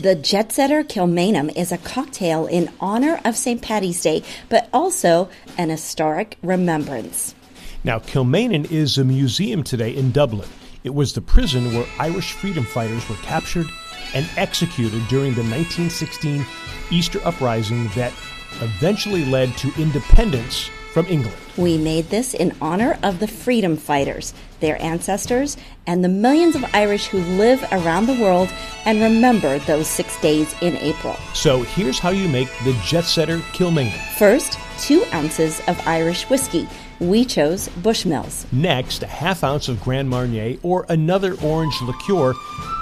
The Jet Setter Kilmainham is a cocktail in honor of St. Patty's Day, but also an historic remembrance. Now, Kilmainham is a museum today in Dublin. It was the prison where Irish freedom fighters were captured and executed during the 1916 Easter Uprising that eventually led to independence from England. We made this in honor of the freedom fighters, their ancestors, and the millions of Irish who live around the world and remember those six days in April. So here's how you make the Jet Setter Kilmainham. First, two ounces of Irish whiskey. We chose Bushmills. Next, a half ounce of Grand Marnier or another orange liqueur.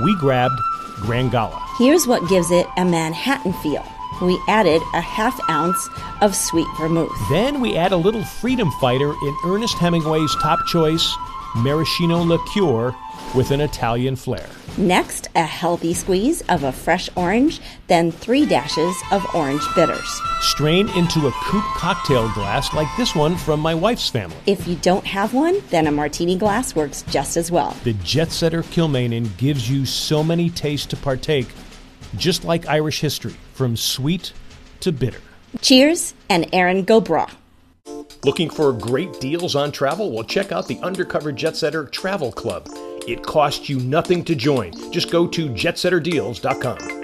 We grabbed Grand Gala. Here's what gives it a Manhattan feel. We added a half ounce of sweet vermouth. Then we add a little freedom fighter in Ernest Hemingway's top choice, maraschino liqueur with an Italian flair. Next, a healthy squeeze of a fresh orange, then three dashes of orange bitters. Strain into a coupe cocktail glass like this one from my wife's family. If you don't have one, then a martini glass works just as well. The Jet Setter Kilmainham gives you so many tastes to partake, just like Irish history, from sweet to bitter. Cheers, and Erin go bragh. Looking for great deals on travel? Well, check out the Undercover Jet Setter Travel Club. It costs you nothing to join. Just go to jetsetterdeals.com.